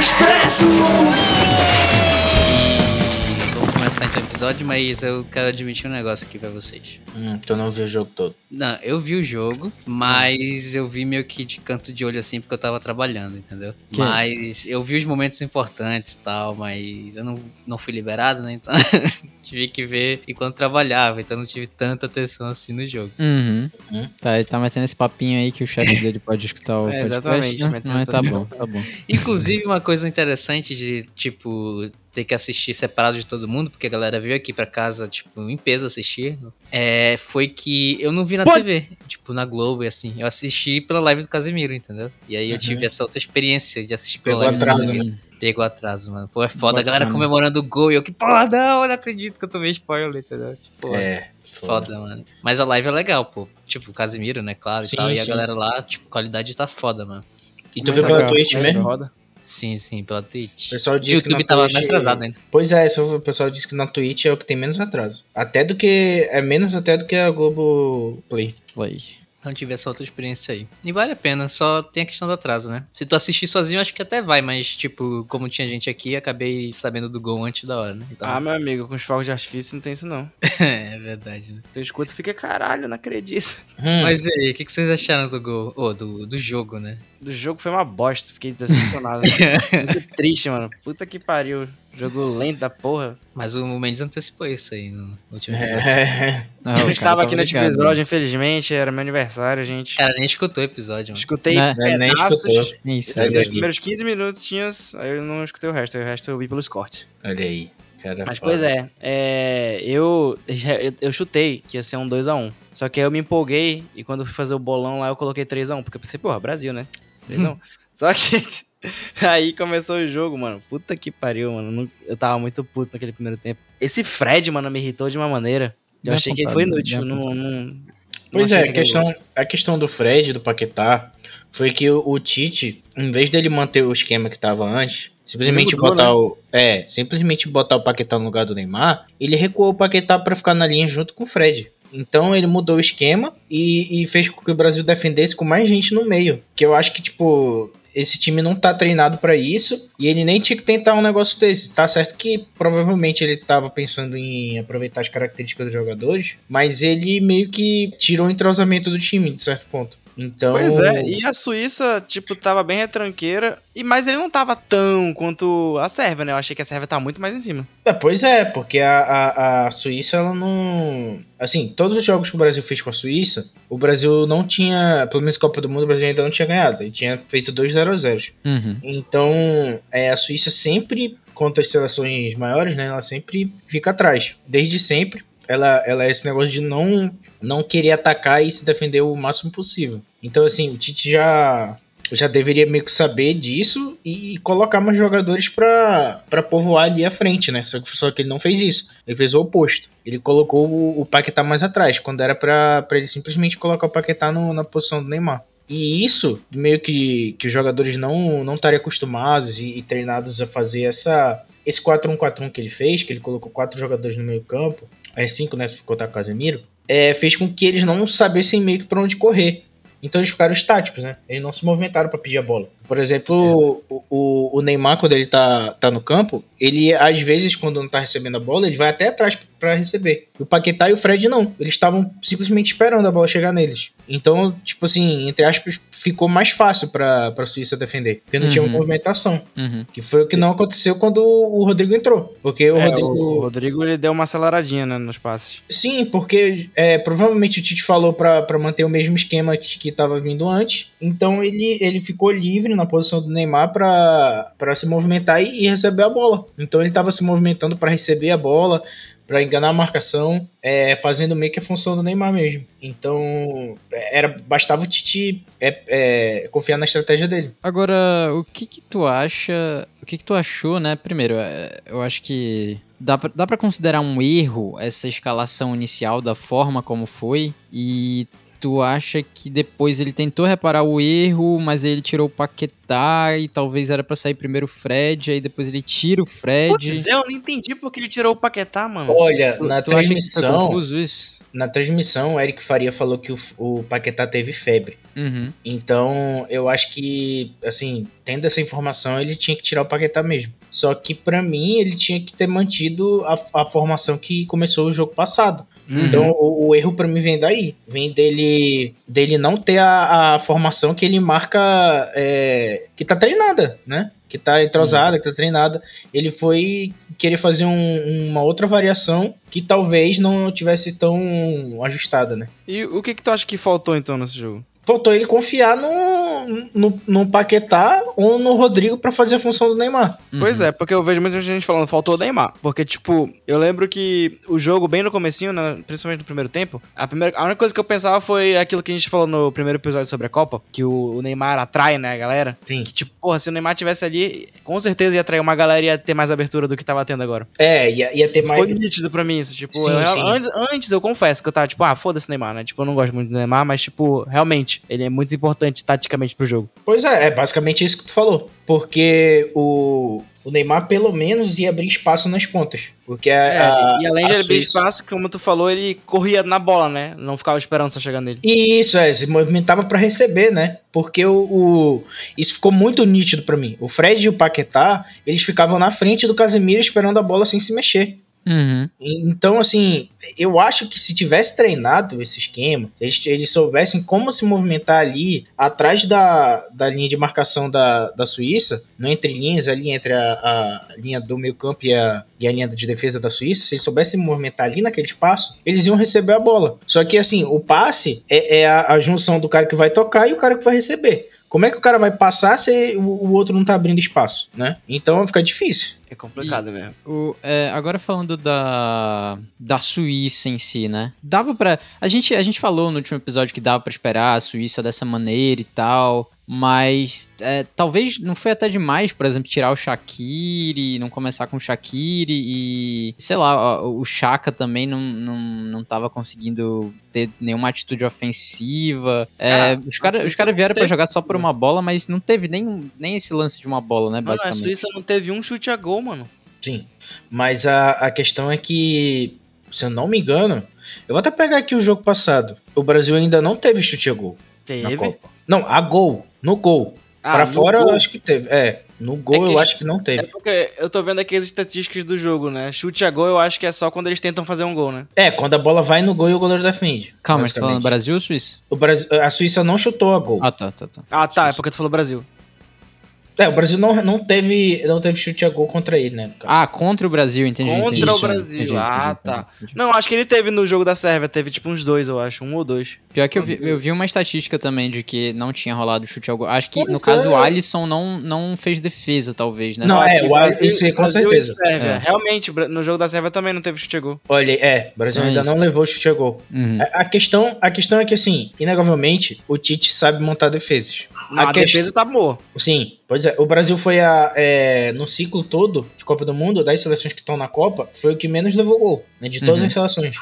Expresso. Então o episódio, mas eu quero admitir um negócio aqui pra vocês. Hum, tu não viu o jogo todo. Não, eu vi o jogo, mas eu vi meio que de canto de olho assim, porque eu tava trabalhando, entendeu? Que? Mas eu vi os momentos importantes e tal, mas eu não, não fui liberado, né? Então tive que ver enquanto trabalhava, então não tive tanta atenção assim no jogo. Uhum. Uhum. Tá, ele tá metendo esse papinho aí que o chefe dele pode escutar o É, podcast, exatamente, né? Mas tá bom, tá bom. Inclusive, uma coisa interessante de, tipo, ter que assistir separado de todo mundo, porque a galera veio aqui pra casa, tipo, em peso assistir, é, foi que eu não vi na Pode- TV, tipo, na Globo e assim. Eu assisti pela live do Casemiro, entendeu? E aí eu Uhum. tive essa outra experiência de assistir pela Pegou live do atraso, Casemiro. né? Pegou atraso, mano. Pô, é foda. A galera comemorando o gol e eu que, porra, não, eu não acredito que eu tomei spoiler, entendeu? Tipo, É, foda. foda, mano. Mas a live é legal, pô. Tipo, o Casemiro, né, claro, Sim, e tal. E a sim. galera lá, tipo, a qualidade tá foda, mano. E tu viu pela legal. Twitch É, mesmo? Roda. Sim, sim, pela O Twitch. pessoal O disse que YouTube na tava Twitch... mais atrasado ainda. Pois é, o pessoal disse que na Twitch é o que tem menos atraso. Até do que... É menos até do que a Globo Play. Play. Então tive essa outra experiência aí. E vale a pena, só tem a questão do atraso, né? Se tu assistir sozinho, acho que até vai, mas, tipo, como tinha gente aqui, acabei sabendo do gol antes da hora, né? Então, Ah, meu amigo, com os fogos de artifício não tem isso não. é verdade, né? Tu escuta e fica, caralho, não acredito. Hum, Mas e aí, o que, que vocês acharam do gol? Ô, do, do jogo, né? Do jogo foi uma bosta, fiquei decepcionado. Muito triste, mano. Puta que pariu. Jogo lento da porra. Mas o Mendes antecipou isso aí no último episódio. é, Não, Eu estava tava aqui nesse ligado. episódio, infelizmente, era meu aniversário, gente. Cara, nem escutou o episódio, mano. Escutei Né? É, nem pedaços. escutou. Isso, É, dei os primeiros 15 minutinhos, aí eu não escutei o resto. aí O resto eu vi pelos cortes. Olha aí. Cara, Mas foda. pois é, é, eu, eu, eu chutei que ia ser um 2x1. Só que aí eu me empolguei e quando eu fui fazer o bolão lá eu coloquei 3x1. Porque eu pensei, porra, Brasil, né? 3x1. Só que aí começou o jogo, mano. Puta que pariu, mano. Não- Eu tava muito puto naquele primeiro tempo. Esse Fred, mano, me irritou de uma maneira. Eu Bem achei que ele foi inútil. Não, apontado. não, não Pois é, a questão, a questão do Fred, do Paquetá, foi que o, o Tite, em vez dele manter o esquema que tava antes, simplesmente mudou, botar né? o. É, simplesmente botar o Paquetá no lugar do Neymar, ele recuou o Paquetá pra ficar na linha junto com o Fred. Então ele mudou o esquema e, e fez com que o Brasil defendesse com mais gente no meio. Que eu acho que, tipo, esse time não tá treinado pra isso e ele nem tinha que tentar um negócio desse. Tá certo que provavelmente ele tava pensando em aproveitar as características dos jogadores, mas ele meio que tirou o entrosamento do time, de certo ponto. Então. Pois é, e a Suíça, tipo, tava bem retranqueira, e mas ele não tava tão quanto a Sérvia, né? Eu achei que a Sérvia tá muito mais em cima. É, pois é, porque a, a, a Suíça, ela não. Assim, todos os jogos que o Brasil fez com a Suíça, o Brasil não tinha. Pelo menos Copa do Mundo, o Brasil ainda não tinha ganhado. Ele tinha feito 2 0 a 0 Uhum. Então, é, a Suíça sempre, contra as seleções maiores, né? Ela sempre fica atrás. Desde sempre. Ela, ela é esse negócio de não, não querer atacar e se defender o máximo possível. Então, assim, o Tite já, já deveria meio que saber disso e colocar mais jogadores pra povoar ali à frente, né? Só que, só que ele não fez isso. Ele fez o oposto. Ele colocou o, o Paquetá mais atrás, quando era pra ele simplesmente colocar o Paquetá no- na posição do Neymar. E isso, meio que, que os jogadores não não estarem acostumados e, e treinados a fazer essa esse 4-1-4-1 que ele fez, que ele colocou quatro jogadores no meio campo, é cinco, né, com o Casemiro, é, fez com que eles não sabessem meio que pra onde correr. Então eles ficaram estáticos, né? Eles não se movimentaram pra pedir a bola. Por exemplo, o, o, o Neymar, quando ele tá, tá no campo, ele, às vezes, quando não tá recebendo a bola, ele vai até atrás pra receber. O Paquetá e o Fred não. Eles estavam simplesmente esperando a bola chegar neles. Então, tipo assim, entre aspas, ficou mais fácil pra, pra Suíça defender. Porque não tinha Uhum. movimentação. Uhum. Que foi o que não aconteceu quando o Rodrigo entrou. Porque o É, Rodrigo. o Rodrigo ele deu uma aceleradinha né, nos passes. Sim, porque é, provavelmente o Tite falou pra pra manter o mesmo esquema que, que tava vindo antes. Então ele, ele ficou livre na posição do Neymar pra se movimentar e, e receber a bola. Então ele tava se movimentando pra receber a bola, pra enganar a marcação, é, fazendo meio que a função do Neymar mesmo. Então era bastava o Tite é, é, confiar na estratégia dele. Agora, o que que tu acha, o que que tu achou, né? Primeiro, é, eu acho que dá pra, dá considerar um erro essa escalação inicial da forma como foi e tu acha que depois ele tentou reparar o erro, mas ele tirou o Paquetá e talvez era pra sair primeiro o Fred, aí depois ele tira o Fred. Pois é, eu não entendi porque ele tirou o Paquetá, mano. Olha, Tu- na tu acha que foi transmissão. na transmissão, o Eric Faria falou que o, o Paquetá teve febre. Uhum. Então, eu acho que, assim, tendo essa informação, ele tinha que tirar o Paquetá mesmo. Só que, pra mim, ele tinha que ter mantido a, a formação que começou o jogo passado. Uhum. Então, o, o erro pra mim vem daí. Vem dele, dele não ter a, a formação que ele marca é, que tá treinada, né? Que tá entrosada, que tá treinada. Ele foi querer fazer um- uma outra variação que talvez não tivesse tão ajustada, né? E o que que tu acha que faltou então nesse jogo? Faltou ele confiar no, no, no Paquetá ou no Rodrigo pra fazer a função do Neymar. Pois Uhum. é, porque eu vejo muita gente falando, faltou o Neymar. Porque, tipo, eu lembro que o jogo, bem no comecinho, né, principalmente no primeiro tempo, a, primeira, a única coisa que eu pensava foi aquilo que a gente falou no primeiro episódio sobre a Copa, que o, o Neymar atrai, né, a galera. Sim. Que, tipo, porra, se o Neymar tivesse ali, com certeza ia atrair uma galera e ia ter mais abertura do que tava tendo agora. É, ia, ia ter mais. Ficou nítido pra mim isso, tipo, Sim, eu- sim. Antes, antes eu confesso que eu tava, tipo, ah, foda-se o Neymar, né, tipo, eu não gosto muito do Neymar, mas, tipo, realmente, ele é muito importante taticamente pro jogo. Pois é, é basicamente isso que tu falou. Porque o, o Neymar, pelo menos, ia abrir espaço nas pontas. Porque a, É, a- e além a de abrir Suíça- espaço, como tu falou, ele corria na bola, né, não ficava esperando só chegar nele. Isso, é, se movimentava pra receber, né? Porque o, o- isso ficou muito nítido pra mim. O Fred e o Paquetá, eles ficavam na frente do Casemiro esperando a bola sem se mexer. Uhum. Então, assim, eu acho que se tivesse treinado esse esquema, eles, eles soubessem como se movimentar ali atrás da, da linha de marcação da, da Suíça, no entre linhas, ali entre a, a linha do meio campo e a, e a linha de defesa da Suíça, se eles soubessem movimentar ali naquele espaço, eles iam receber a bola. Só que, assim, o passe é, é a, a junção do cara que vai tocar e o cara que vai receber. Como é que o cara vai passar se o, o outro não tá abrindo espaço, né? Então fica difícil. É complicado mesmo. O, é, agora falando da, da Suíça em si, né? Dava pra. A gente, a gente falou no último episódio que dava pra esperar a Suíça dessa maneira e tal. Mas é, talvez não foi até demais, por exemplo, tirar o Shaqiri, não começar com o Shaqiri e. Sei lá, o Chaka também não, não, não tava conseguindo ter nenhuma atitude ofensiva. É, Cara, os caras os cara vieram pra teve- jogar só por uma bola, mas não teve nem, nem esse lance de uma bola, né? Mano, a Basicamente. Suíça não teve um chute a gol, mano. Sim. Mas a, a questão é que, se eu não me engano, eu vou até pegar aqui o jogo passado. O Brasil ainda não teve chute a gol na Teve. Copa. Não, a gol. No gol. Ah, pra no fora gol. eu acho que teve. É, no gol É eu ch- acho que não É teve. porque eu tô vendo aqui as estatísticas do jogo, né? Chute a gol eu acho que é só quando eles tentam fazer um gol, né? É, quando a bola vai no gol e o goleiro defende. Calma, você tá falando. Brasil ou Suíça? O Brasil, a Suíça não chutou a gol. Ah, tá, tá, tá. Ah, tá, é porque tu falou Brasil. É, o Brasil não, não, teve, não teve chute a gol contra ele, né? Ah, contra o Brasil, entendi. Contra entendi, o entendi, Brasil, entendi, ah, entendi, tá. entendi. Não, acho que ele teve no jogo da Sérvia, teve tipo uns dois, eu acho, um ou dois. Pior que eu vi, eu vi uma estatística também de que não tinha rolado chute ao gol. Acho que, Pois no caso, é. o Alisson não, não fez defesa, talvez, né? Não, é, o Alisson, isso aí, com Brasil certeza. É. Realmente, no jogo da Sérvia também não teve chute a gol. Olha, é, o Brasil É ainda isso. não levou chute a gol. Uhum. A, a questão, a questão é que, assim, inegavelmente, o Tite sabe montar defesas. A, A defesa tá boa. Sim, pois é. O Brasil foi a, é, no ciclo todo de Copa do Mundo, das seleções que estão na Copa, foi o que menos levou gol, né? De todas Uhum. as seleções.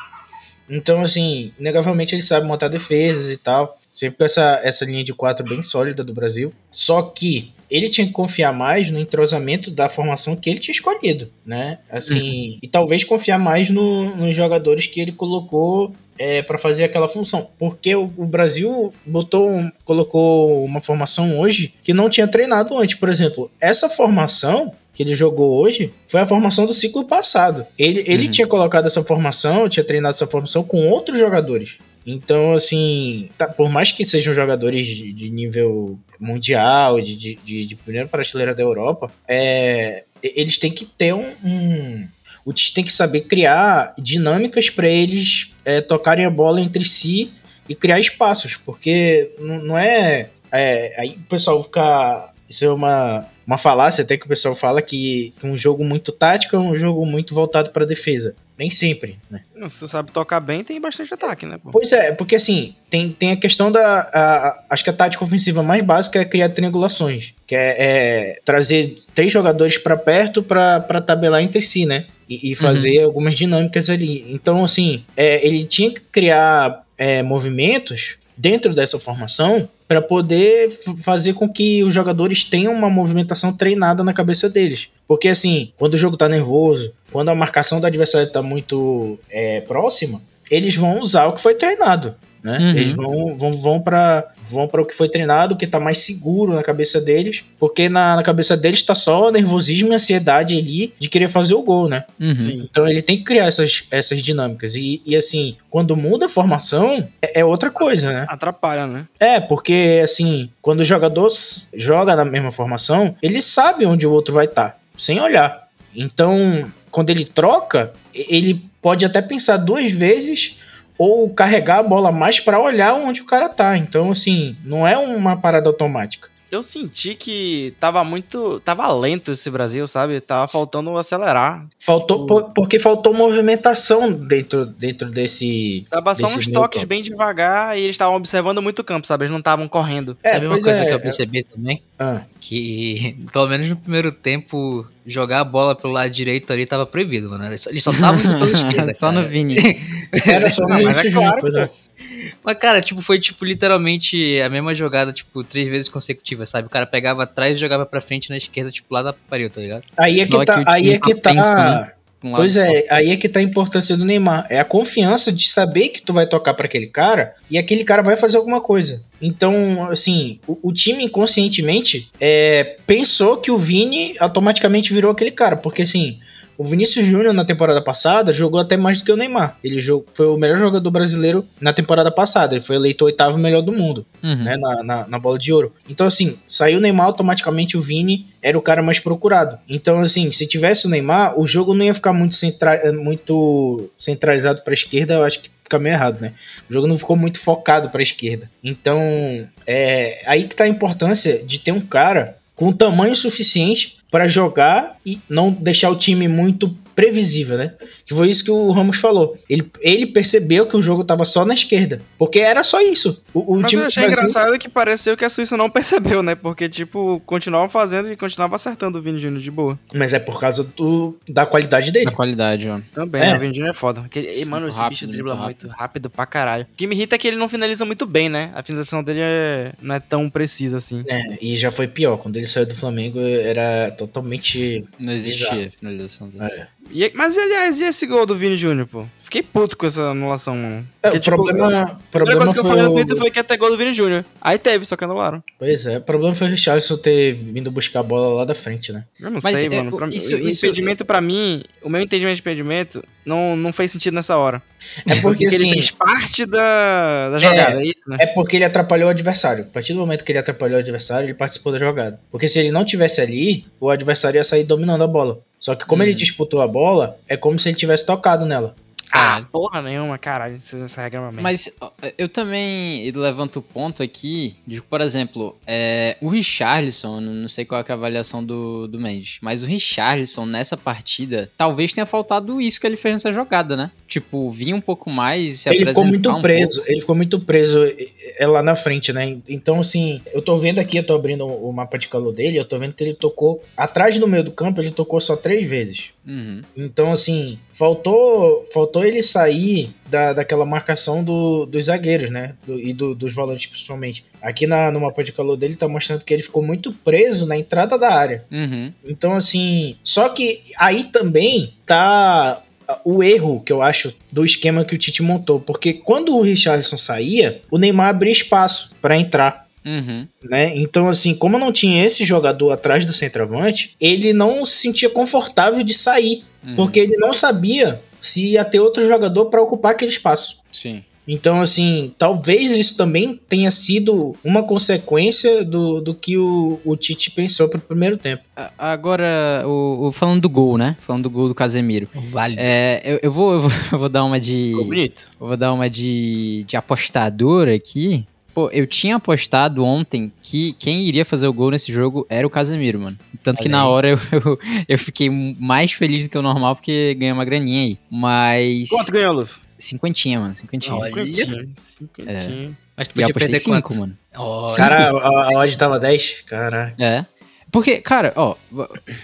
Então, assim, inegavelmente ele sabe montar defesas e tal. Sempre com essa, essa linha de quatro bem sólida do Brasil. Só que ele tinha que confiar mais no entrosamento da formação que ele tinha escolhido, né? Assim, e talvez confiar mais no- nos jogadores que ele colocou é, para fazer aquela função. Porque o, o Brasil botou, um- colocou uma formação hoje que não tinha treinado antes. Por exemplo, essa formação que ele jogou hoje foi a formação do ciclo passado. Ele, ele Uhum. tinha colocado essa formação, tinha treinado essa formação com outros jogadores. Então, assim, tá, por mais que sejam jogadores de, de nível mundial, de, de, de, de primeira prateleira da Europa, é, eles têm que ter um. um o Tite tem que saber criar dinâmicas para eles é, tocarem a bola entre si e criar espaços, porque não, é, é. Aí o pessoal fica. Isso é uma, uma falácia até que o pessoal fala que, que um jogo muito tático é um jogo muito voltado para defesa. Nem sempre, né? Não, Se tu sabe tocar bem, tem bastante ataque, né, pô? Pois é, porque assim, tem, tem a questão da. a- a- acho que a tática ofensiva mais básica é criar triangulações, que é, é trazer três jogadores para perto para tabelar entre si, né? E, e fazer algumas dinâmicas ali. Então, assim, é, ele tinha que criar é, movimentos dentro dessa formação para poder fazer com que os jogadores tenham uma movimentação treinada na cabeça deles. Porque assim, quando o jogo tá nervoso, quando a marcação do adversário tá muito é, próxima, eles vão usar o que foi treinado. Né? Uhum. Eles vão, vão, vão para vão o que foi treinado, o que tá mais seguro na cabeça deles, porque na, na cabeça deles tá só nervosismo e ansiedade ali de querer fazer o gol, né? Uhum. Então ele tem que criar essas, essas dinâmicas. E, e assim, quando muda a formação, é, é outra coisa, né? Atrapalha, né? É, porque assim, quando o jogador joga na mesma formação, ele sabe onde o outro vai estar, sem olhar. Então, quando ele troca, ele pode até pensar duas vezes ou carregar a bola mais pra olhar onde o cara tá. Então, assim, não é uma parada automática. Eu senti que tava muito. Tava lento esse Brasil, sabe? Tava faltando acelerar. Faltou por- porque faltou movimentação dentro, dentro desse. Tava só Desse uns toques campo. bem devagar e eles estavam observando muito o campo, sabe? Eles não estavam correndo. É, Sabe uma coisa é, que eu é- percebi também? Ah, Que, pelo menos no primeiro tempo, jogar a bola pelo lado direito ali tava proibido, mano. Eles só- estavam indo pela esquerda. Só no Vini. era só Não, mas isso, é claro, é. Mas, cara, tipo, foi, tipo, literalmente a mesma jogada, tipo, três vezes consecutivas, sabe? O cara pegava atrás e jogava pra frente na esquerda, tipo, lá da pariu, tá ligado? Aí é que Fala tá, que aí time é que tá né? Um Pois só. é, aí é que tá a importância do Neymar. É a confiança de saber que tu vai tocar pra aquele cara e aquele cara vai fazer alguma coisa. Então, assim, o, o time inconscientemente é, pensou que o Vini automaticamente virou aquele cara. Porque, assim, o Vinícius Júnior na temporada passada jogou até mais do que o Neymar. Ele jogou, foi o melhor jogador brasileiro na temporada passada. Ele foi eleito o oitavo melhor do mundo Uhum. né, na, na, na bola de ouro. Então, assim, saiu o Neymar, automaticamente o Vini era o cara mais procurado. Então, assim, se tivesse o Neymar, o jogo não ia ficar muito, centra muito centralizado pra esquerda, eu acho que fica meio errado, né? O jogo não ficou muito focado pra esquerda. Então, é aí que tá a importância de ter um cara com tamanho suficiente para jogar e não deixar o time muito previsível, né? Que foi isso que o Ramos falou. Ele, ele percebeu que o jogo tava só na esquerda, porque era só isso. O, o Mas time eu achei Brasil- engraçado que pareceu que a Suíça não percebeu, né? Porque, tipo, continuavam fazendo e continuava acertando o Vini Júnior de boa. Mas é por causa do, da qualidade dele. Da qualidade, ó. Também, É. né? O Vini Júnior é foda. Porque, e, mano, Muito esse rápido, bicho muito dribla rápido. muito rápido pra caralho. O que me irrita é que ele não finaliza muito bem, né? A finalização dele é... não é tão precisa assim. É, e já foi pior. Quando ele saiu do Flamengo, era totalmente. Não existia finalização dele. É. E- mas, aliás, e esse gol do Vini Júnior, pô? Fiquei puto com essa anulação, mano. É, Porque, o tipo, problema, A problema coisa que eu falei no Twitter foi que ia ter gol do Vini Júnior. Aí teve, só que anularam. Pois é, o problema foi o Richarlison ter vindo buscar a bola lá da frente, né? Eu não Mas, sei, é, mano. o- Pra isso- o isso- impedimento, pra mim, o meu entendimento de impedimento não, não fez sentido nessa hora. É porque Porque ele assim. fez parte da, da jogada, é, isso, né? É porque ele atrapalhou o adversário. A partir do momento que ele atrapalhou o adversário, ele participou da jogada. Porque se ele não tivesse ali, o adversário ia sair dominando a bola. Só que como Hum. ele disputou a bola, é como se ele tivesse tocado nela. Ah, porra nenhuma, caralho. Essa essa regra é uma merda. Mas eu também levanto o ponto aqui de, por exemplo, é, o Richarlison, não sei qual é a avaliação do, do Mendes, mas o Richarlison nessa partida, talvez tenha faltado isso que ele fez nessa jogada, né? Tipo, vir um pouco mais, se ele ficou muito um preso, ele ficou muito preso é, é, lá na frente, né? Então, assim, eu tô vendo aqui, eu tô abrindo o mapa de calor dele, eu tô vendo que ele tocou atrás do meio do campo, ele tocou só três vezes. Uhum. Então, assim, faltou faltou ele sair da, daquela marcação do, dos zagueiros, né? Do- e do- dos volantes, principalmente. Aqui na, no mapa de calor dele tá mostrando que ele ficou muito preso na entrada da área. Uhum. Então, assim, só que aí também tá o erro que eu acho do esquema que o Tite montou, porque quando o Richarlison saía, o Neymar abria espaço para entrar. Uhum. Né? Então, assim, como não tinha esse jogador atrás do centroavante, ele não se sentia confortável de sair, uhum. porque ele não sabia se ia ter outro jogador para ocupar aquele espaço. Sim. Então, assim, talvez isso também tenha sido uma consequência do, do que o, o Tite pensou pro primeiro tempo. Agora, o, o- falando do gol, né? Falando do gol do Casemiro. Válido. É, eu, eu vou, eu vou eu vou dar uma de. Ficou bonito. Eu vou dar uma de, de apostador aqui. Pô, eu tinha apostado ontem que quem iria fazer o gol nesse jogo era o Casemiro, mano. Tanto que na hora eu, eu, eu fiquei mais feliz do que o normal porque ganhei uma graninha aí. Mas. Quanto ganhou, Luffy? Cinquentinha, mano. Cinquentinha. Olha. Cinquentinho. Cinquentinho. Mas tu eu podia perder cinco, quanto? mano. Ó, Cara, a, a odd tava 10? Caraca. É. Porque, cara, ó,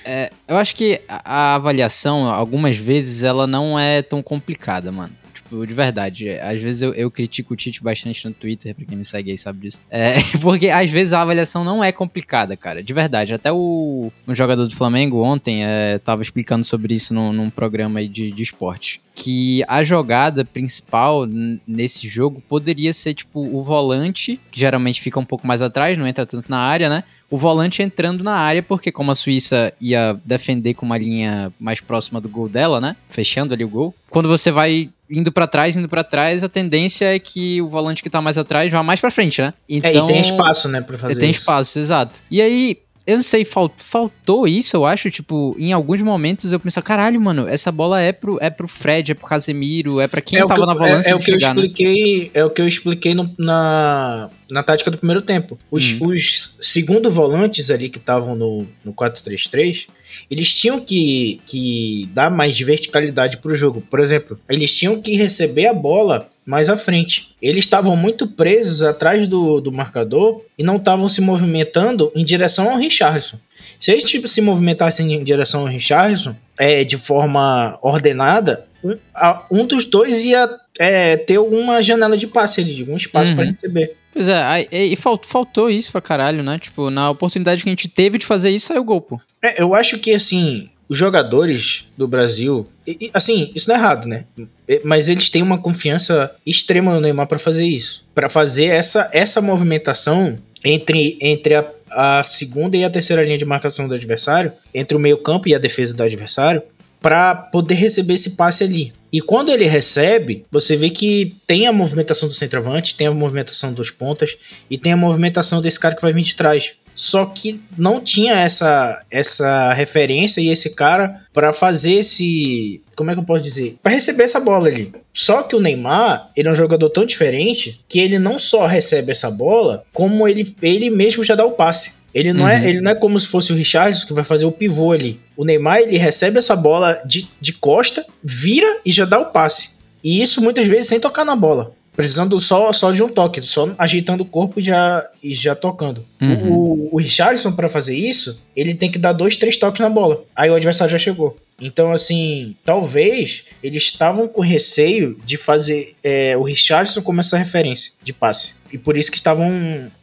é, eu acho que a, a avaliação, algumas vezes, ela não é tão complicada, mano. Tipo, de verdade. Às vezes eu, eu critico o Tite bastante no Twitter, pra quem me segue aí sabe disso. É, porque às vezes a avaliação não é complicada, cara. De verdade. Até o um jogador do Flamengo ontem é, tava explicando sobre isso num, num programa aí de, de esporte. Que a jogada principal nesse jogo poderia ser tipo o volante, que geralmente fica um pouco mais atrás, não entra tanto na área, né? O volante entrando na área, porque como a Suíça ia defender com uma linha mais próxima do gol dela, né? Fechando ali o gol. Quando você vai indo pra trás, indo pra trás, a tendência é que o volante que tá mais atrás vá mais pra frente, né? Então, É, e tem espaço, né, pra fazer tem isso. espaço, exato. E aí, eu não sei, fal- faltou isso, eu acho, tipo, em alguns momentos eu pensei, caralho, mano, essa bola é pro, é pro Fred, é pro Casemiro, é pra quem é tava que, na eu- volância é, é o que eu chegar, né? expliquei, é o que eu expliquei no- na, na tática do primeiro tempo. Os, Hum. os segundo volantes ali que estavam no, no 4-3-3, eles tinham que, que dar mais verticalidade pro jogo. Por exemplo, eles tinham que receber a bola mais à frente. Eles estavam muito presos atrás do, do marcador e não estavam se movimentando em direção ao Richardson. Se eles tipo, se movimentassem em direção ao Richardson é, de forma ordenada, um, a- um dos dois ia é, ter alguma janela de passe ali, algum espaço Uhum. para receber. Pois é, e fal- faltou isso pra caralho, né? Tipo, na oportunidade que a gente teve de fazer isso, saiu o gol, pô. É, eu acho que assim, os jogadores do Brasil, e- e, assim, isso não é errado, né? É, Mas eles têm uma confiança extrema no Neymar para fazer isso, Pra fazer essa, essa movimentação entre, entre a, a segunda e a terceira linha de marcação do adversário, entre o meio-campo e a defesa do adversário, para poder receber esse passe ali. E quando ele recebe, você vê que tem a movimentação do centroavante, tem a movimentação dos pontas e tem a movimentação desse cara que vai vir de trás. Só que não tinha essa essa referência e esse cara para fazer esse, como é que eu posso dizer? Para receber essa bola ali. Só que o Neymar, ele é um jogador tão diferente que ele não só recebe essa bola, como ele ele mesmo já dá o passe. Ele não, Uhum. é, ele não é como se fosse o Richardson que vai fazer o pivô ali. O Neymar, ele recebe essa bola de, de costa, vira e já dá o passe. E isso muitas vezes sem tocar na bola. Precisando só, só de um toque, só ajeitando o corpo e já, e já tocando. Uhum. O, o Richardson, para fazer isso, ele tem que dar dois, três toques na bola. Aí o adversário já chegou. Então, assim, talvez eles estavam com receio de fazer é, o Richardson como essa referência de passe. E por isso que estavam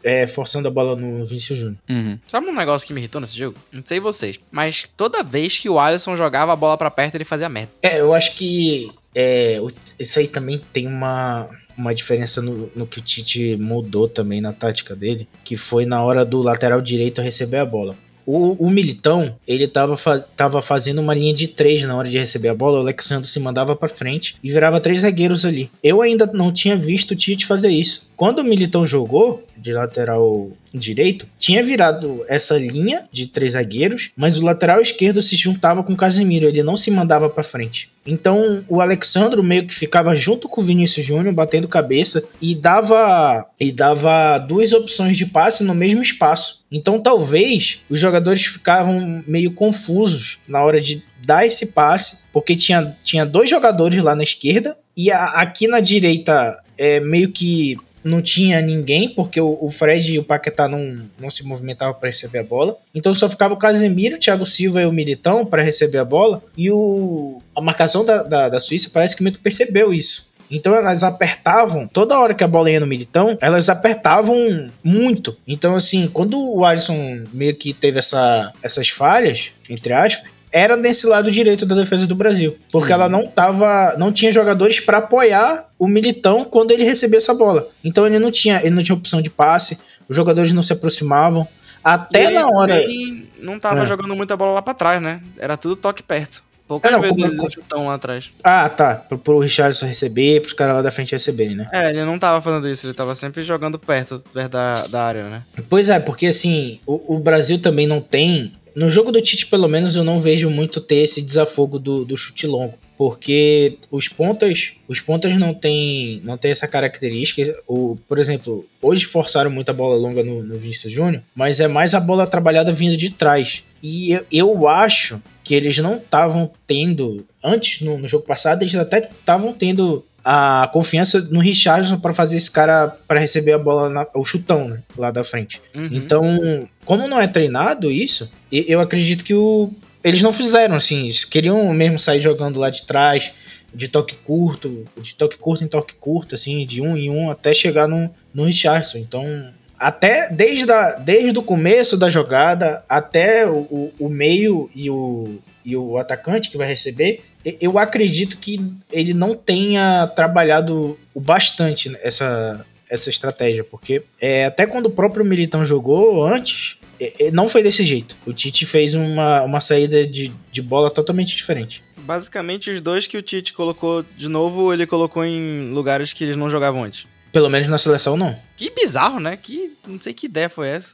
é, forçando a bola no Vinícius Júnior. Uhum. Sabe um negócio que me irritou nesse jogo? Não sei vocês, mas toda vez que o Alisson jogava a bola pra perto, ele fazia merda. É, eu acho que é, isso aí também tem uma, uma diferença no, no que o Tite mudou também na tática dele, que foi na hora do lateral direito receber a bola. O, o Militão, ele tava, fa- tava fazendo uma linha de três na hora de receber a bola, o Alexandre se mandava pra frente e virava três zagueiros ali. Eu ainda não tinha visto o Tite fazer isso. Quando o Militão jogou de lateral direito, tinha virado essa linha de três zagueiros, mas o lateral esquerdo se juntava com o Casemiro, ele não se mandava pra frente. Então o Alexandro meio que ficava junto com o Vinícius Júnior, batendo cabeça e dava e dava duas opções de passe no mesmo espaço. Então talvez os jogadores ficavam meio confusos na hora de dar esse passe, porque tinha, tinha dois jogadores lá na esquerda e a- aqui na direita é meio que não tinha ninguém, porque o, Fred e o Paquetá não, não se movimentavam para receber a bola. Então só ficava o Casemiro, o Thiago Silva e o Militão para receber a bola. E o, a marcação da, da, da Suíça parece que meio que percebeu isso. Então elas apertavam, toda hora que a bola ia no Militão, elas apertavam muito. Então, assim, quando o Alisson meio que teve essa, essas falhas, entre aspas, era nesse lado direito da defesa do Brasil. Porque Uhum. ela não tava. não tinha jogadores para apoiar o Militão quando ele recebia essa bola. Então ele não tinha, ele não tinha opção de passe, os jogadores não se aproximavam. Até E na hora. Ele não tava É. jogando muita bola lá pra trás, né? Era tudo toque perto. Poucas É, não, vezes como- ele deu chutão lá atrás. Ah, tá. Pro, pro Richardson receber, pros caras lá da frente receberem, né? É, ele não tava fazendo isso, ele tava sempre jogando perto, perto da, da área, né? Pois é, porque assim, o, o Brasil também não tem. No jogo do Tite, pelo menos, eu não vejo muito ter esse desafogo do, do chute longo. Porque os pontas, os pontas não tem, não tem essa característica. O, por exemplo, hoje forçaram muito a bola longa no, no Vinícius Júnior, mas é mais a bola trabalhada vindo de trás. E eu, eu acho que eles não estavam tendo. Antes, no, no jogo passado, eles até estavam tendo a confiança no Richardson para fazer esse cara para receber a bola, na, o chutão, né, lá da frente. Uhum. Então, como não é treinado isso, eu acredito que o, eles não fizeram assim. Eles queriam mesmo sair jogando lá de trás, de toque curto, de toque curto em toque curto, assim, de um em um, até chegar no, no Richardson. Então, até desde, a, desde o começo da jogada até o, o, o meio e o, e o atacante que vai receber, eu acredito que ele não tenha trabalhado o bastante essa, essa estratégia, porque é, até quando o próprio Militão jogou antes, é, é, não foi desse jeito. O Tite fez uma, uma saída de, de bola totalmente diferente. Basicamente, os dois que o Tite colocou de novo, ele colocou em lugares que eles não jogavam antes. Pelo menos na seleção, não. Que bizarro, né? Que não sei que ideia foi essa.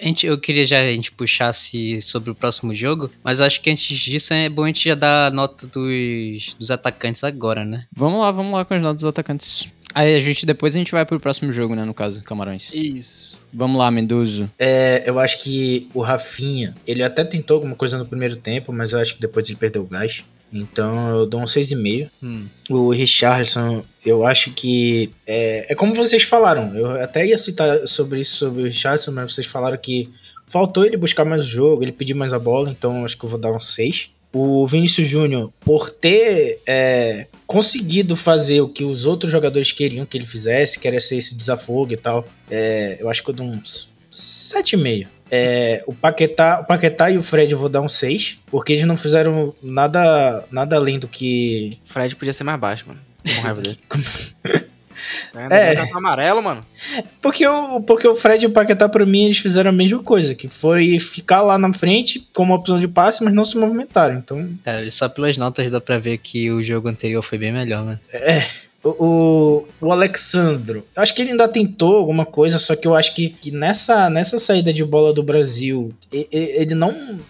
A gente, eu queria já a gente puxasse sobre o próximo jogo, mas eu acho que antes disso é bom a gente já dar a nota dos, dos atacantes agora, né? Vamos lá, vamos lá com as notas dos atacantes. Aí a gente depois a gente vai pro próximo jogo, né, no caso, Camarões. Isso. Vamos lá, Mendozo. É, eu acho que o Rafinha, ele até tentou alguma coisa no primeiro tempo, mas eu acho que depois ele perdeu o gás. Então eu dou um 6,5. Hum. O Richarlison, eu acho que. É, é como vocês falaram. Eu até ia citar sobre isso, sobre o Richarlison, mas vocês falaram que faltou ele buscar mais o jogo, ele pedir mais a bola, então eu acho que eu vou dar um 6. O Vinícius Júnior, por ter é, conseguido fazer o que os outros jogadores queriam que ele fizesse, que era ser esse desafogo e tal, é, eu acho que eu dou uns 7,5. É, o, Paquetá, o Paquetá e o Fred eu vou dar um 6, porque eles não fizeram nada, nada além do que Fred podia ser mais baixo, mano. Com raiva dele. É. É. Cartão amarelo, mano. Porque o, porque o Fred e o Paquetá, pra mim, eles fizeram a mesma coisa, que foi ficar lá na frente como opção de passe, mas não se movimentaram. Então, Cara, só pelas notas dá pra ver que o jogo anterior foi bem melhor, né? o, o, o Alexandro, eu acho que ele ainda tentou alguma coisa, só que eu acho que, que nessa, nessa saída de bola do Brasil, e- e- ele não,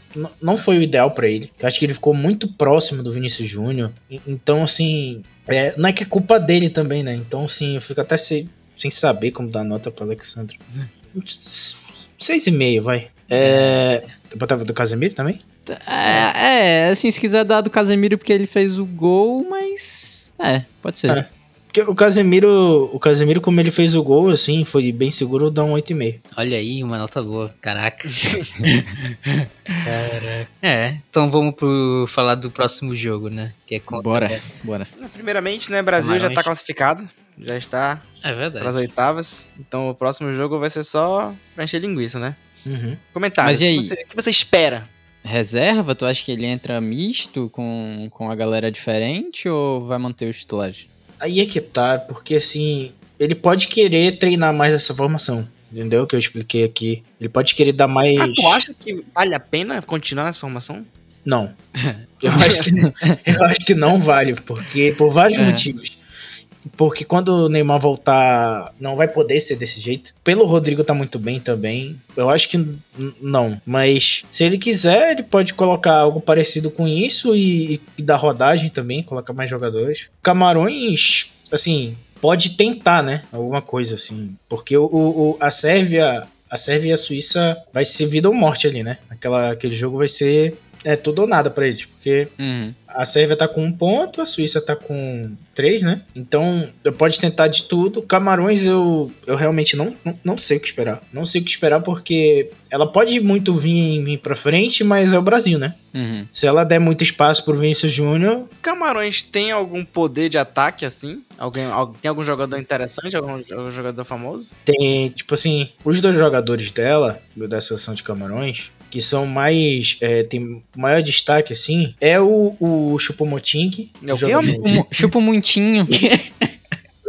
não- foi o ideal pra ele. Eu acho que ele ficou muito próximo do Vinícius Júnior. Então, assim, é, não é que é culpa dele também, né? Então, assim, eu fico até sem, sem saber como dar nota pro Alexandro. Seis e meio, vai. É. Botava do Casemiro também? É, é, assim, se quiser dar do Casemiro porque ele fez o gol, mas. É, pode ser. É. Porque o Casemiro, o Casemiro, como ele fez o gol, assim, foi bem seguro, dá um 8,5. Olha aí, uma nota boa. Caraca. Caraca. É, então vamos pro falar do próximo jogo, né? Que é contra- Bora, bora. Primeiramente, né, Brasil já tá classificado. Já está É para as verdade. oitavas. Então o próximo jogo vai ser só pra encher linguiça, né? Uhum. Comentários. Mas e aí? O que você, o que você espera? Reserva, tu acha que ele entra misto com, com a galera diferente ou vai manter os titulares? Aí é que tá, porque assim, ele pode querer treinar mais essa formação. Entendeu? O que eu expliquei aqui. Ele pode querer dar mais. Ah, tu acha que vale a pena continuar nessa formação? Não. Eu acho, que, eu acho que não vale, porque por vários É. motivos. Porque quando o Neymar voltar, não vai poder ser desse jeito. Pelo Rodrigo tá muito bem também. Eu acho que não. Mas se ele quiser, ele pode colocar algo parecido com isso e, e dar rodagem também, colocar mais jogadores. Camarões, assim, pode tentar, né? Alguma coisa assim. Porque o- o- a Sérvia. A Sérvia e a Suíça vai ser vida ou morte ali, né? Aquela, aquele jogo vai ser é tudo ou nada pra eles, porque Uhum. a Sérvia tá com um ponto, a Suíça tá com três, né? Então, pode tentar de tudo. Camarões, eu, eu realmente não, não, não sei o que esperar. Não sei o que esperar porque ela pode muito vir, vir pra frente, mas é o Brasil, né? Uhum. Se ela der muito espaço pro Vinícius Júnior, Camarões tem algum poder de ataque assim? Alguém, al- tem algum jogador interessante? Algum, algum jogador famoso? tem, tipo assim, os dois jogadores dela, da seleção de Camarões, que são mais. É, tem maior destaque, assim, é o, o Chupomoting. É o muitinho.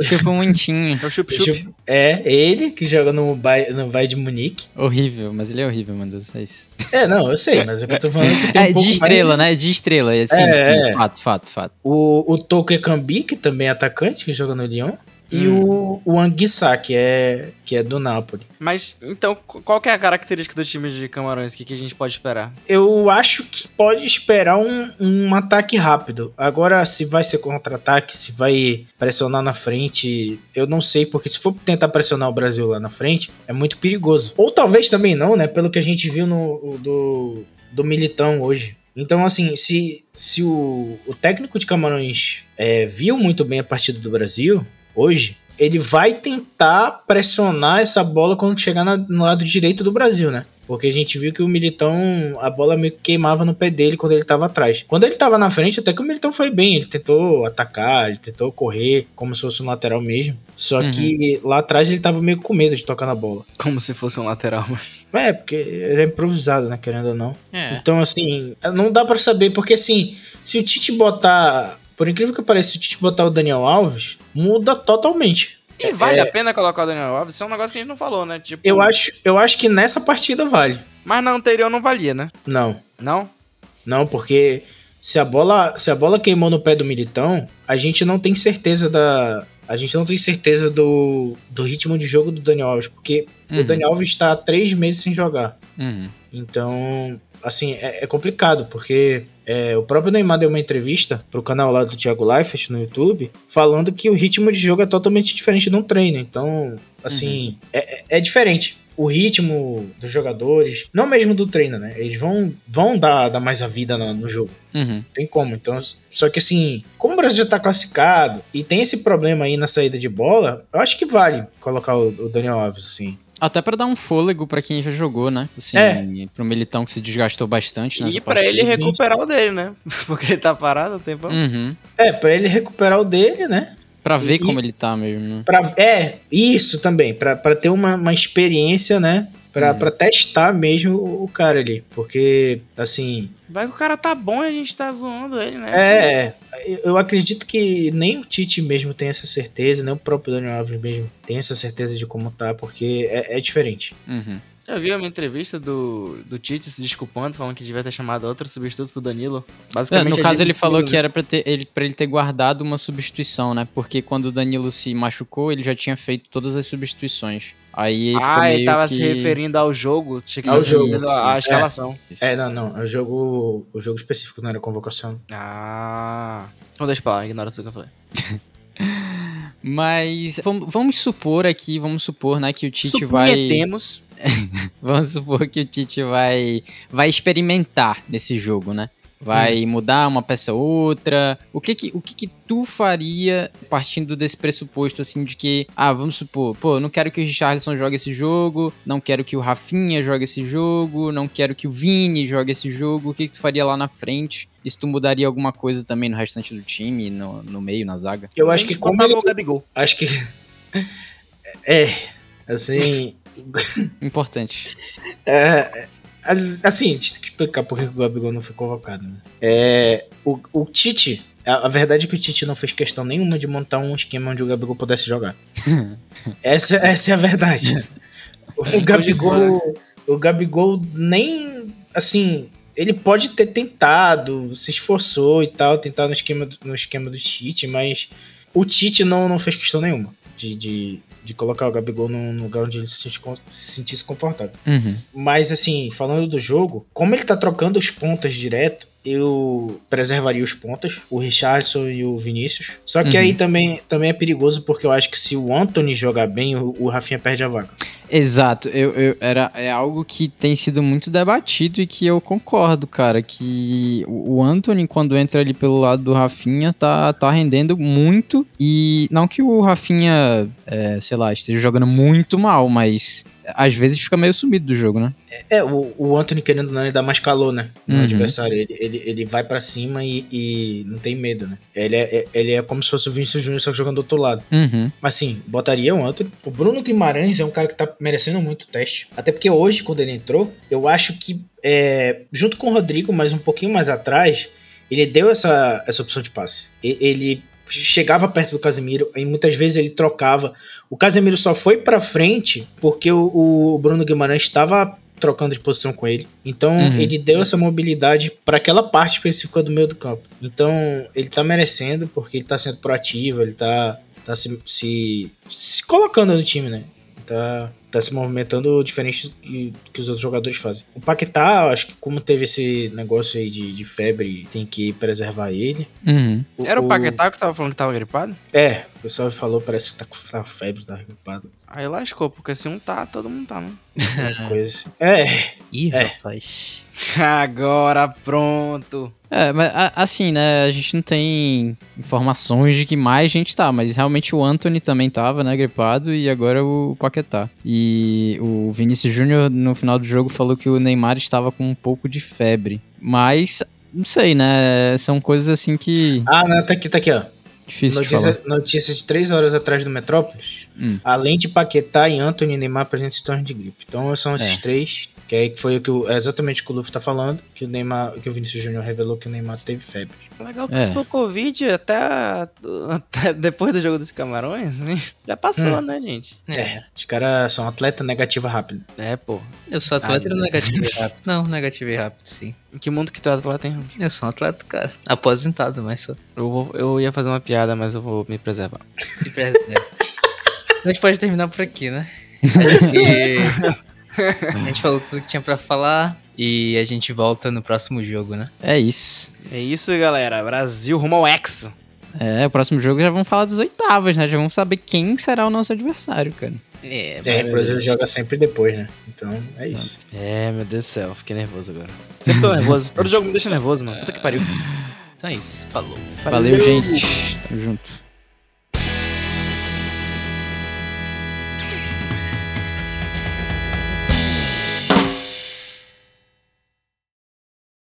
chupa muitinho. É o Chup Chup. É, ele que joga no Bayern, no Bayern de Munique. Horrível, mas ele é horrível, meu Deus, é isso. É, não, eu sei, mas o que eu tô falando é que tem É, um pouco de estrela, mais... né? De estrela, é, sim, É, sim, é. fato, fato, fato. O, o Toko Ekambi, que também é atacante, que joga no Lyon. E Hum. o, o Anguissa, que é, que é do Napoli. Mas, então, qu- qual que é a característica do time de Camarões? O que, que a gente pode esperar? Eu acho que pode esperar um, um ataque rápido. Agora, se vai ser contra-ataque, se vai pressionar na frente, eu não sei, porque se for tentar pressionar o Brasil lá na frente, é muito perigoso. Ou talvez também não, né? Pelo que a gente viu no do, do Militão hoje. Então, assim, se, se o, o técnico de Camarões é, viu muito bem a partida do Brasil hoje, ele vai tentar pressionar essa bola quando chegar na- no lado direito do Brasil, né? Porque a gente viu que o Militão, a bola meio que queimava no pé dele quando ele tava atrás. Quando ele tava na frente, até que o Militão foi bem. Ele tentou atacar, ele tentou correr, como se fosse um lateral mesmo. Só Uhum. que lá atrás ele tava meio com medo de tocar na bola. Como se fosse um lateral. É, porque ele é improvisado, né? Querendo ou não. É. Então, assim, não dá pra saber, porque assim, se o Tite botar. Por incrível que pareça, se o Tite botar o Daniel Alves, muda totalmente. E vale É. a pena colocar o Daniel Alves? Isso é um negócio que a gente não falou, né? Tipo, Eu acho, eu acho que nessa partida vale. Mas na anterior não valia, né? Não. Não? Não, porque se a bola, se a bola queimou no pé do Militão, a gente não tem certeza da. A gente não tem certeza do, do ritmo de jogo do Daniel Alves, porque o Uhum. Daniel Alves está há três meses sem jogar. Uhum. Então, assim, é, é complicado, porque é, o próprio Neymar deu uma entrevista pro canal lá do Thiago Leifert no YouTube, falando que o ritmo de jogo é totalmente diferente de um treino. Então, assim, é, é- é diferente. O ritmo dos jogadores, não mesmo do treino, né? Eles vão, vão dar, dar mais a vida no, no jogo. Uhum. Não tem como. Então, só que assim, como o Brasil já tá classificado e tem esse problema aí na saída de bola, eu acho que vale colocar o, o Daniel Alves, assim. Até pra dar um fôlego pra quem já jogou, né? Assim, É. pro Militão que se desgastou bastante nessa E pra partida. ele recuperar o dele, né? Porque ele tá parado há tempo. Uhum. É, pra ele recuperar o dele, né? Pra ver E- como ele tá mesmo, né? Pra, é, isso também, pra, pra ter uma, uma experiência, né? Pra, Uhum. pra testar mesmo o, cara ali. Porque, assim, Vai que o cara tá bom e a gente tá zoando ele, né? é. eu- Eu acredito que nem o Tite mesmo tem essa certeza, nem o próprio Daniel Alves mesmo tem essa certeza de como tá, porque é, é diferente. Uhum. Já viu uma entrevista do, do Tite se desculpando, falando que devia ter chamado outro substituto pro Danilo? É, Basicamente, no caso, ele falou né? que era pra, ter, ele, pra ele ter guardado uma substituição, né? Porque quando o Danilo se machucou, ele já tinha feito todas as substituições. Aí Ah, ele tava que... se referindo ao jogo. Achei que Ao jogo, à- à sim. escalação. É, não, não. É o jogo, o jogo específico, não era convocação. Ah. Então deixa pra lá, ignora tudo que eu falei. Mas vamos, vamos supor aqui, vamos supor, né, que o Tite vai... Supunhetemos. Vamos supor que o Tite vai, vai experimentar nesse jogo, né? Vai mudar uma peça ou outra. O que que, o que que tu faria partindo desse pressuposto, assim, de que, ah, vamos supor, pô, não quero que o Richarlison jogue esse jogo, não quero que o Rafinha jogue esse jogo, não quero que o Vini jogue esse jogo. O que que tu faria lá na frente? E se tu mudaria alguma coisa também no restante do time, no, no meio, na zaga? Eu acho que como ele... o Gabigol. Acho que... É, assim... Importante. É, as- assim, a gente tem que explicar por que o Gabigol não foi convocado. Né? É, o, o Tite, a, a verdade é que o Tite não fez questão nenhuma de montar um esquema onde o Gabigol pudesse jogar. essa, essa é a verdade. O Gabigol, o Gabigol nem, assim, ele pode ter tentado, se esforçou e tal, tentar no esquema, do- no esquema do Tite, mas o Tite não, não fez questão nenhuma de, de, de colocar o Gabigol num lugar onde ele se, sentisse se sentisse confortável. Uhum. Mas assim, falando do jogo, como ele tá trocando os pontas direto, eu preservaria os pontas, o Richardson e o Vinícius. Só que Uhum. aí também, também é perigoso, porque eu acho que se o Anthony jogar bem, o, o Rafinha perde a vaga. Exato, eu, eu- era, é algo que tem sido muito debatido e que eu concordo, cara, que o, Anthony, quando entra ali pelo lado do Rafinha, tá, tá rendendo muito, e não que o Rafinha, é, sei lá, esteja jogando muito mal, mas às vezes fica meio sumido do jogo, né? É, o, o Anthony, querendo não, ele dá mais calor, né? No Uhum. adversário. Ele, ele, ele vai pra cima e, e não tem medo, né? Ele é, é- ele é como se fosse o Vinícius Júnior, só jogando do outro lado. Uhum, Mas sim, botaria o Anthony. O Bruno Guimarães é um cara que tá merecendo muito teste. Até porque hoje, quando ele entrou, eu acho que, é, junto com o Rodrigo, mas um pouquinho mais atrás, ele deu essa, essa opção de passe. Ele chegava perto do Casemiro e muitas vezes ele trocava. O Casemiro só foi pra frente porque o, o Bruno Guimarães estava trocando de posição com ele. Então Uhum. ele deu essa mobilidade para aquela parte específica do meio do campo. Então ele tá merecendo porque ele tá sendo proativo, ele tá, tá se, se, se colocando no time, né? Tá, tá se movimentando diferente do que os outros jogadores fazem. O Paquetá, acho que como teve esse negócio aí de, de febre, tem que preservar ele. uhum. Era o Paquetá que tava falando que tava gripado? É, o pessoal falou, parece que tá com tá febre, tá gripado. Aí lascou, porque se um tá, todo mundo tá, né? Coisa assim. É, Ih, É. rapaz. Agora pronto. É, mas assim, né, a gente não tem informações de que mais gente tá, mas realmente o Anthony também tava, né, gripado, e agora o Paquetá. E o Vinícius Júnior, no final do jogo, falou que o Neymar estava com um pouco de febre. Mas, não sei, né, são coisas assim que... Ah, não, tá aqui, tá aqui, ó. Difícil de. Notícia, notícia de três horas atrás do Metrópolis. Hum. Além de Paquetá e Anthony Neymar apresentam sintomas de gripe. Então são esses É. três. Que aí foi o que o, é exatamente o que o Luffy tá falando. Que o Neymar, que o Vinícius Júnior revelou que o Neymar teve febre. Legal que É. se for Covid, até, até depois do jogo dos camarões, hein, já passou, Hum. né, gente? É. Os caras são atleta negativa rápido. É, pô. Eu sou atleta Ah, e beleza. negativei rápido. Não, negativei rápido, sim. Em que mundo que tu é atleta, hein? Eu sou um atleta, cara. Aposentado, mas sou. Eu, vou, eu ia fazer uma piada, mas eu vou me preservar. De presente. A gente pode terminar por aqui, né? E a gente falou tudo que tinha pra falar e a gente volta no próximo jogo, né? É isso. É isso, galera. Brasil rumo ao Hexa. É, o próximo jogo já vamos falar dos oitavas, né, já vamos saber quem será o nosso adversário, cara. É, É, o Brasil joga sempre depois, né? Então é isso. É, meu Deus do céu, fiquei nervoso agora. Sempre tô nervoso. Todo jogo me deixa nervoso, mano. Puta que pariu. então é isso. Falou. Valeu, gente. Tamo junto.